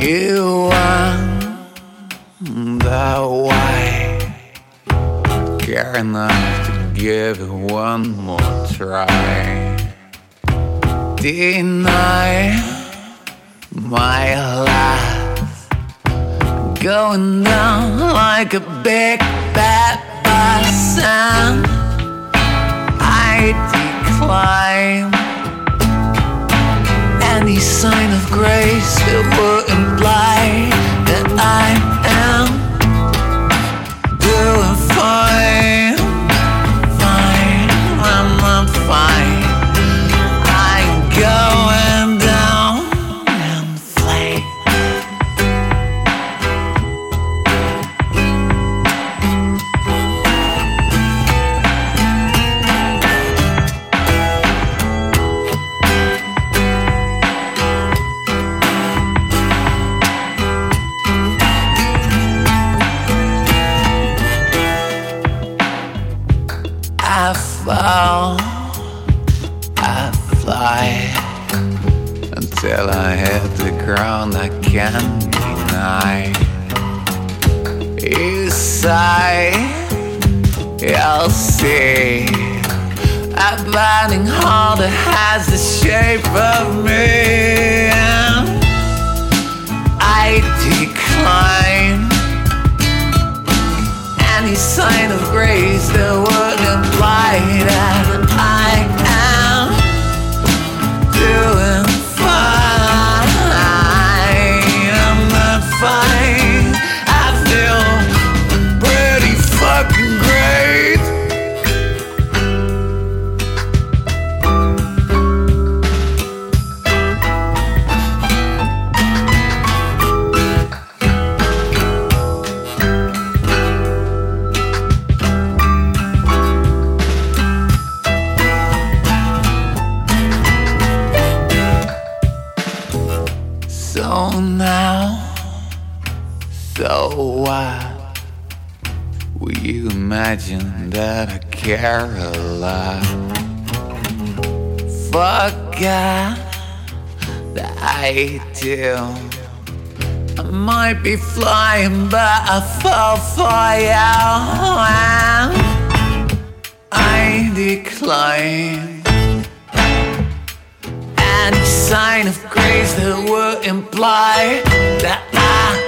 You wonder why Care enough to give it one more try? Deny my life Going down like a big bad bus I fall, I fly until I hit the ground. I can't deny. You sigh, you'll see a burning hole that has the shape of me. So now, so what? Will you imagine that I care a lot? Forget that I do. I might be flying, but I fall for you. phrase that would imply that I